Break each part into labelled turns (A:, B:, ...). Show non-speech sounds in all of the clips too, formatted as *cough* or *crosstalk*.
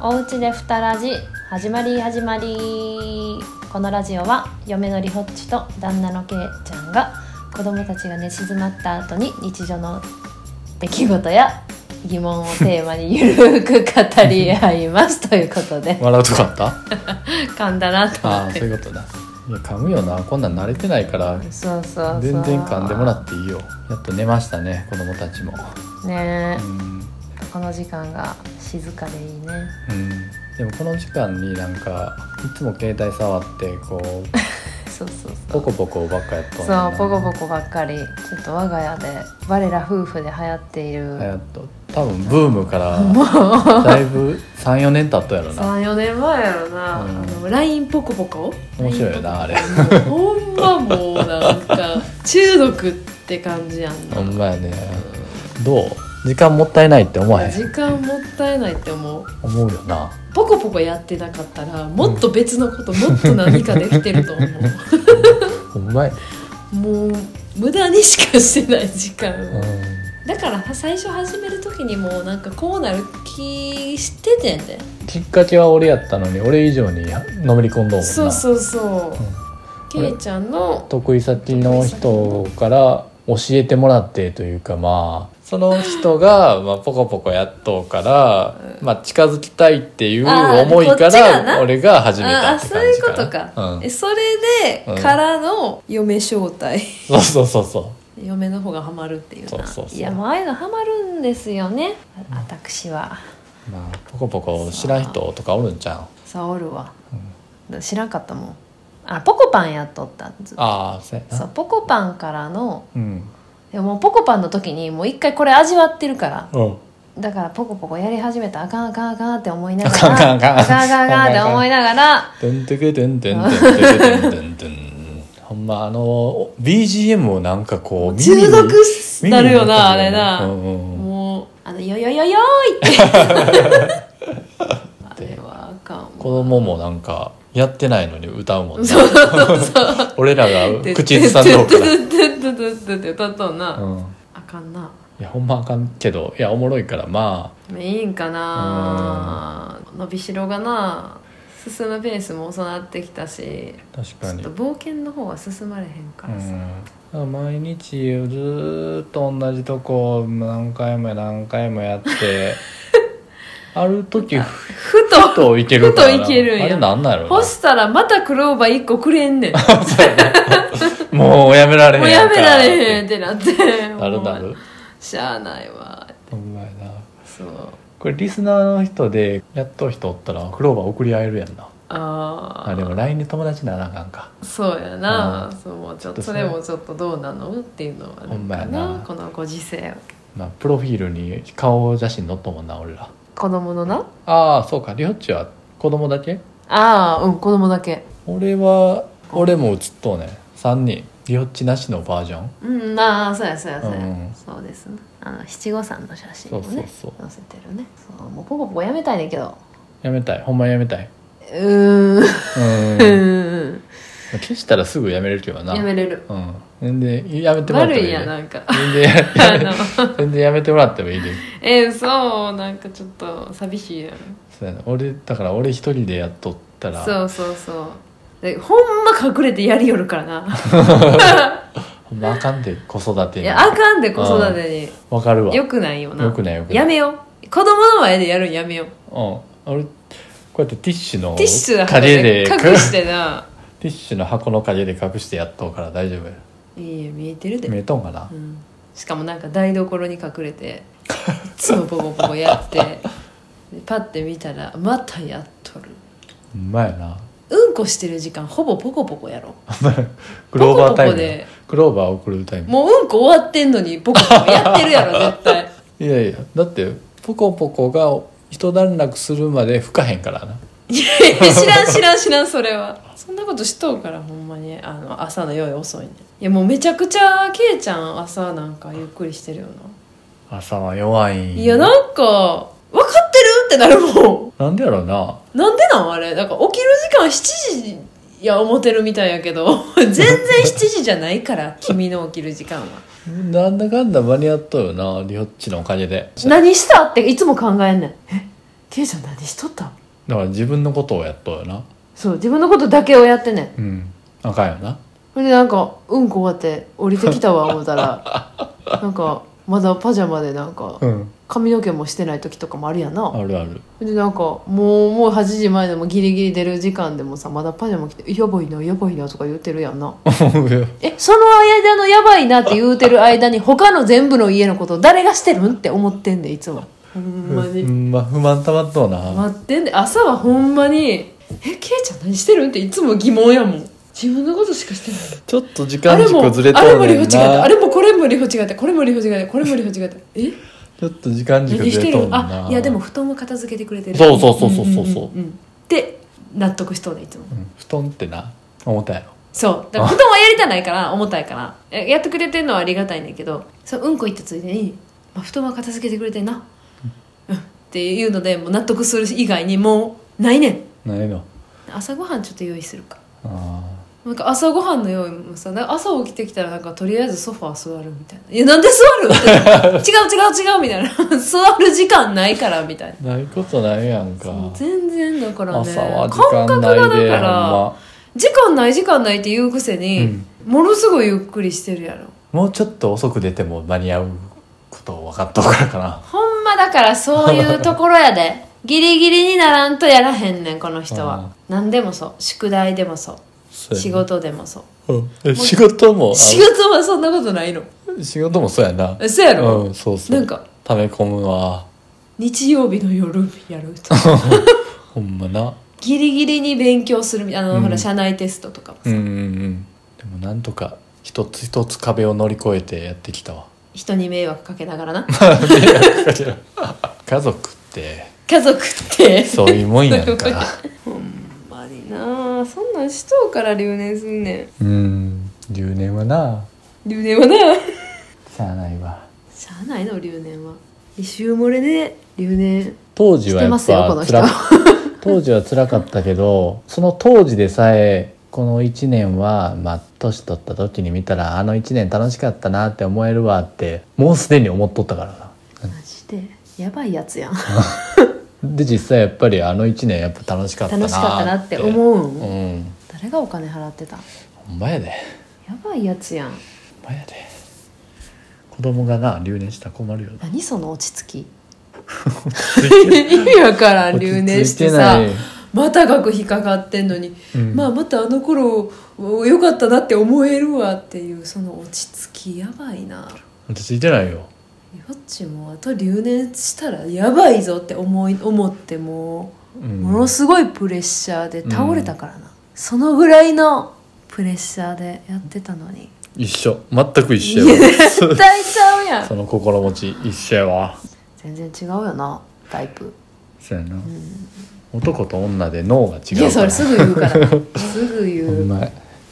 A: おうちでふたラジ始まり始まり。このラジオは嫁のりほっちと旦那のけいちゃんが子供たちが寝静まった後に日常の出来事や疑問をテーマにゆるく語り合います。ということで。
B: 笑うとこあった？*laughs*
A: 噛んだなと
B: ああ
A: 思って。
B: そういうことだ。いや噛むよな。こんなん慣れてないから
A: そうそうそう。
B: 全然噛んでもらっていいよ。やっと寝ましたね子供たちも。
A: ね。
B: うん
A: この時間が静かでいいね。
B: うん。でもこの時間になんかいつも携帯触ってこう *laughs*
A: そうそうそう。
B: ポコポコばっかやっとんねん
A: そう
B: な
A: ポコポコばっかり。ちょっと我が家で我ら夫婦で流行っている、
B: はやっと多分ブームからだいぶ34年経ったやろな。
A: 34年前やろな、
B: うん。
A: あの LINE ポコポコ？
B: 面白いよなあれ。
A: ほんまもうなんか中毒って感じやんな。
B: ほんまやね。どう？時間もったいないって思わへん。
A: 時間もったいないって思う。
B: 思うよな。
A: ポコポコやってなかったらもっと別のこと、もっと何かできてると思 *laughs*
B: ほんまや。
A: うもう無駄にしかしてない時間を、
B: うん。
A: だから最初始める時にもうなんかこうなる気しててんで。
B: きっかけは俺やったのに俺以上にのめり込んどうもんな。
A: そうそうそう、けいちゃんの
B: 得意先の人から教えてもらってというかまあその人が、まあ、ポコポコやっとうから、まあ、近づきたいっていう思いから俺が始めた
A: あ
B: って
A: そういうことか、
B: うん。
A: えそれで
B: うん
A: からの嫁招待。
B: そうそうそうそ
A: 嫁の方がハマるっていうな。
B: そうそうそう。
A: いやもうああいうのハマるんですよね。あ私は。
B: うまあポコポコ知らん人とかおるんちゃう？
A: さあおるわ、知らんかったもん。あポコパンやっとったず
B: ああそう
A: そうポコパンからの
B: うん
A: でもポコパンの時にもう一回これ味わってるから。
B: うん。
A: だからポコポコやり始めたらあかんあかんあかんって思いながら
B: あかんあかんあかん。
A: あかんあかんあかんって思いながら
B: トゥントゥクトゥントゥントゥントゥクトゥントゥントゥンほんまあの BGM をなんかこう耳に
A: 中毒なるよなあ
B: 耳に
A: れな、
B: うんうんうん
A: もうあの「よよよよーい」ってあれはあかんわ
B: 子供もなんかやってないのに歌うもんね。
A: そうそうそう。*laughs*
B: 俺らが口ずさんどうから、
A: 歌っとんな、
B: うん、い
A: あかんな
B: やほんまあかんけどいやおもろいからま
A: いいんかな伸びしろがな進むペースも遅なってきたし
B: あ確かに
A: 冒険の方は進まれへんからさ、
B: うん、毎日ずーっと同じとこ何回も何回もやってある時ふ
A: ふと
B: といける
A: ふといけるんや。
B: あれなんなんやろ
A: 干したらまたクローバー1個くれんねん。*laughs*
B: なもうやめられへん
A: もうやめられへんってなって。
B: なるなる
A: しゃあないわ。
B: ほんまやな。
A: そう。
B: これリスナーの人でやっとる人おったらクローバー送り合えるやんな。
A: ああ
B: あでも LINE で友達ならなあかんか。
A: そうやな、
B: うん。
A: そうもうちょっと
B: それ
A: もちょっとどうなの？っていうのはある
B: ほんま
A: か
B: やな。
A: このご時世。
B: まあプロフィールに顔写真載っとんもんな俺ら
A: 子供のな？
B: ああそうか。りょっちは子供だけ？
A: ああうん子供だけ。
B: 俺は俺も写っとうね。3人。りょっちなしのバージョン？
A: うんまあそうやそうやそうや、
B: うん
A: そうですね。あの七五三の写真をね。
B: そうそうそう。
A: 載せてるね。そうもうポコポコやめたいねんけど。
B: やめたい。ほんまやめたい。う
A: ーん。う
B: うん
A: ーん
B: 消したらすぐやめれるけどな。
A: やめれる。
B: うん。全然やめてもらって
A: 悪い
B: もいいで。
A: やなんか。
B: 全然 *laughs*
A: あ
B: や
A: の。
B: 全然やめてもらってもいいで。
A: えー、そうなんかちょっと寂しいやん。
B: そうやな。俺だから俺一人でやっとったら。
A: そうそうそう。でほんま隠れてやりよるからな。*laughs*
B: ほんまあかんで子育てに。
A: いやあかんで子育て
B: わかるわ。
A: によくないよな。
B: よくないよくない。
A: やめよう。子供の前でやるんやめよう。
B: うん。俺こうやってティッシュの
A: ティッシュで隠してな
B: ティッシュの箱の陰で隠してやっとうから大丈夫や。
A: いいよ見えてるで、
B: 見えとんかな？
A: うん、しかもなんか台所に隠れていつもポコポコやってでパッて見たらまたやっとる。
B: ほんまやな。
A: うんこしてる時間ほぼポコポコやろ。*laughs*
B: クローバータイムクローバー送るタイム
A: もううんこ終わってんのにポコポコやってるやろ *laughs* 絶対。
B: いやいやだってポコポコが一段落するまで吹かへんからない
A: や知らん知らん知らんそれは。そんなことしとうからほんまに。あの朝の用意遅いね。いやもうめちゃくちゃケイちゃん朝なんかゆっくりしてるよ
B: 朝は弱いん
A: ないやなんか分かってるってなるも
B: なんでやろうな。ん
A: なんでなんあれ？なんか起きる時間7時や思ってるみたいやけど。*laughs* 全然7時じゃないから君の起きる時間は。
B: なんだかんだ間に合っとるよなリホッチのおかげで。
A: 何したっていつも考えんねん。え？ケイちゃん何しとった？
B: だから自分のことをやっとうよな。
A: そう自分のことだけをやってんね。ん
B: うん。あかんよな。
A: それでなんかうんこ終わって降りてきたわ思ったら。*laughs* なんかまだパジャマでなんか
B: うん。
A: 髪の毛もしてない時とかもあるやんな。
B: あるある。
A: でなんかもうもう8時前でもギリギリ出る時間でもさまだパジャマ着て「やばいなやばいな」とか言ってるやんな。えその間のやばいなって言うてる間に他の全部の家のこと誰がしてるんって思ってんでいつもほんまに、
B: うんま不満たまっとうな、
A: 待ってんで朝はほんまに「えケイちゃん何してるん?」っていつも疑問やもん。自分のことしかしてない
B: ちょっと時間
A: あれも
B: 軸ずれと
A: あれもリホ違った
B: な
A: あれもこれもリホ違ったこれもリホ違ったこれもリホ違ったえ？
B: ちょっと時間軸ずれとうねんな。
A: あいやでも布団も片付けてくれてる。
B: そうそうそうそうそう。そうん
A: んん。で納得しとうねいつも。
B: うん。布団ってな思ったやろ
A: そう。だから布団はやりたないから重たいから。えやってくれてんのはありがたいねんけどそううんこ行ったついでに、まあ、布団は片付けてくれてんな、うん、っていうのでもう納得する以外にもうないねん。
B: ないの。
A: 朝ごはんちょっと用意するか。
B: あ
A: なんか朝ごはんの用意もさ朝起きてきたらなんかとりあえずソファー座るみたいな「いやなんで座る? *laughs*」違う違う違うみたいな。座る時間ないからみたいな。
B: ーないことないやんか。
A: 全然だからね。
B: 朝は時間ないで
A: 感覚がだから
B: ほ
A: 時間ない時間ないって言うくせに、
B: うん。
A: ものすごいゆっくりしてるやろ。
B: もうちょっと遅く出ても間に合うこと分かっとうからかな。
A: ほんまだからそういうところやで。ギリギリにならんとやらへんねんこの人は。何でもそう。宿題でもそう。仕事でもそう。
B: うん。え仕事もあ
A: 仕事はそんなことないの？
B: 仕事もそうやな。
A: えそうやろ、
B: うんそうそう。
A: なんか。
B: 溜め込むわ。
A: 日曜日の夜やると *laughs*
B: ほんまな。
A: ギリギリに勉強するみあの、
B: うん。
A: ほら社内テストとかもさ、
B: うんうんうん。でもなんとか一つ一つ壁を乗り越えてやってきたわ
A: 人に迷惑かけながらな。*laughs* *laughs*
B: 家族って。
A: 家族って。
B: そういうもんやんか。*laughs*
A: ほんまにな。あそんなんしとうから留年すんねん。
B: うん。留年はな。
A: 留年はな。
B: しゃあないわ。
A: しゃあないの留年は。一周漏れで留年。
B: 当時はやっぱ辛当時は辛かったけどその当時でさえこの1年はまあ年取った時に見たらあの1年楽しかったなって思えるわってもうすでに思っとったからな。
A: マジで？やばいやつやん。*laughs*
B: で実際やっぱりあの1年やっぱ楽しかったな
A: 楽しかったなって思う。ん、
B: うん。
A: 誰がお金払ってた？ん
B: ほんまやで。
A: やばいやつやん。
B: ほんまやで。子供がな留年したら困るよな。
A: 何その落ち着き？*laughs* *laughs* 意味わからん留年してさまた学費かかってんのに、
B: うん。
A: まあまたあの頃よかったなって思えるわっていうその落ち着きやばいな。
B: 落ち着いてないよ。
A: よっちもあと留年したらやばいぞって思い思っても
B: う
A: うん。ものすごいプレッシャーで倒れたからな、そのぐらいのプレッシャーでやってたのに。
B: 一緒。全く一緒
A: いや
B: やわ
A: 絶対ちゃうやん。
B: その心持ち。一緒やわ。
A: 全然違うよなタイプ。
B: そうやな、男と女で脳が違うから。
A: いやそれすぐ言うから。*laughs* すぐ言う。
B: ややっ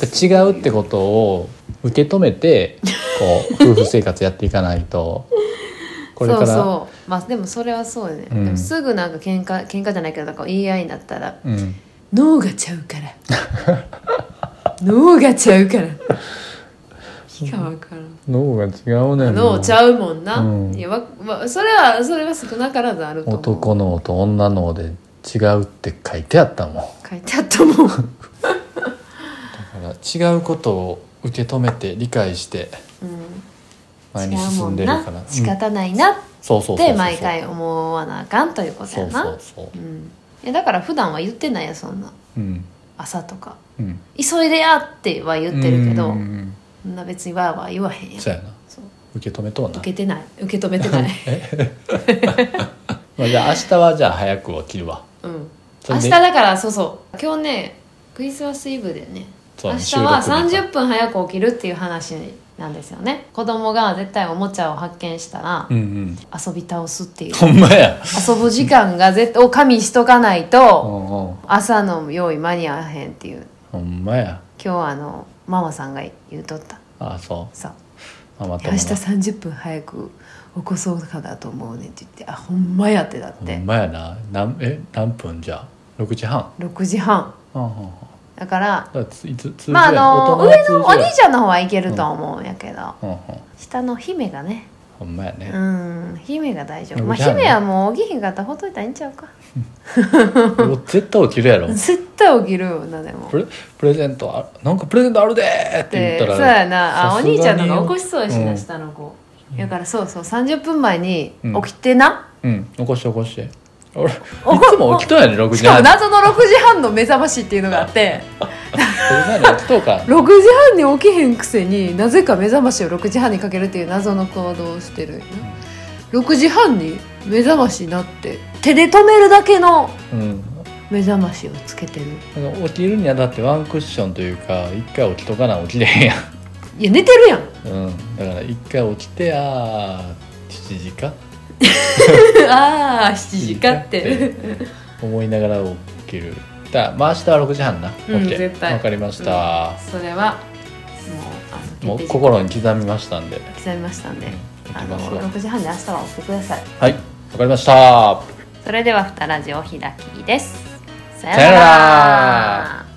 B: ぱ違うってことを受け止めてこう夫婦生活やっていかないと。これから。
A: そうそう。まあでもそれはそうよね、
B: うん。
A: でもすぐなんか喧嘩喧嘩じゃないけどなんか言い合いになったら
B: うん。
A: 脳がちゃうから。脳がちゃうから。いからん。
B: 脳が違うねん
A: 脳ちゃうもんな、
B: うん。
A: いやわ、まあ、それはそれは少なからずあると思う。
B: 男脳と女脳で違うって書いてあったもん。だ
A: 書いてあったもん。
B: から違うことを受け止めて理解して前に進ん
A: んな。
B: でるから
A: 仕方ないなって毎回思わなあかんということやな。
B: そうそう
A: だから普段は言ってないやそんな。
B: うん。
A: 朝とか。
B: うん。
A: 急いでやっては言ってるけど
B: うん。うん
A: そんな別にわーわー言わへんやん。
B: そうやな。受け止めとうな。
A: 受けてない。受け止めてない。*laughs* *laughs*
B: まあじゃあ明日はじゃあ早く起きるわ
A: 明日だからそうそう。今日ねクリスマスイブでね。
B: そう
A: 明日は
B: 収録日
A: 30分早く起きるっていう話なんですよね。子供が絶対おもちゃを発見したら
B: うんうん。
A: 遊び倒すっていう。
B: ほんまや。
A: 遊ぶ時間が絶対を加味しとかないうと朝の用意間に合わへんっていう。
B: ほんまや。
A: 今日あのママさんが言うとった。
B: ああそ
A: さ
B: う。ママ
A: 明日
B: 友が
A: 30分早く起こそうかだと思うねって言ってあほんまやってだって。
B: ほんまやな。なんえ何分じゃあ？6時半。
A: 6時半。
B: はんはんはん。
A: だから
B: だからついつ通
A: まああの上のお兄ちゃんの方はいけると思うんやけど、
B: うんうん。
A: 下の姫がね。
B: ほんまやね。
A: う、ん姫が大丈夫。
B: 6
A: まあ姫はもう起きひんかったらほっといたらいいんちゃうか。
B: もう絶対起きるやろ。*laughs*
A: 絶対起きるよなでも。
B: プレプレゼントあなんかプレゼントあるでーって言ったら
A: でそうやな。あお
B: さすがに。
A: 兄ちゃんのが起こしそうやしな、
B: うん。
A: 下の子だからそうそう30分前に
B: うん。
A: 起きてな、
B: うん。起こして起こして俺い
A: お
B: つも起きとんやね6
A: しかも
B: 時半
A: 謎の6時半の目覚ましっていうのがあって。*laughs*
B: 6時半に起きとうか。
A: 6時半に起きへんくせになぜか目覚ましを6時半にかけるっていう謎の行動をしてるよな。6時半に目覚ましになって手で止めるだけの
B: うん。
A: 目覚ましをつけてる。
B: あの起きるにはだってワンクッションというか一回起きとかな起きれへんやん。
A: いや寝てるやん。
B: うん、だから一回起きてあー7時か *laughs*
A: ああ7時かって。
B: 思いながら起きる。だまあ明日は6時半な。起
A: うん
B: きて
A: 絶対。
B: わかりました、
A: それはもうあの
B: 心に刻みましたんで。
A: 刻みましたんで。あの
B: 行きましょう
A: 6時半に明日は起きてください。
B: はい。わかりました。
A: それでは「ふたラジオ開き」です。さ
B: さよなら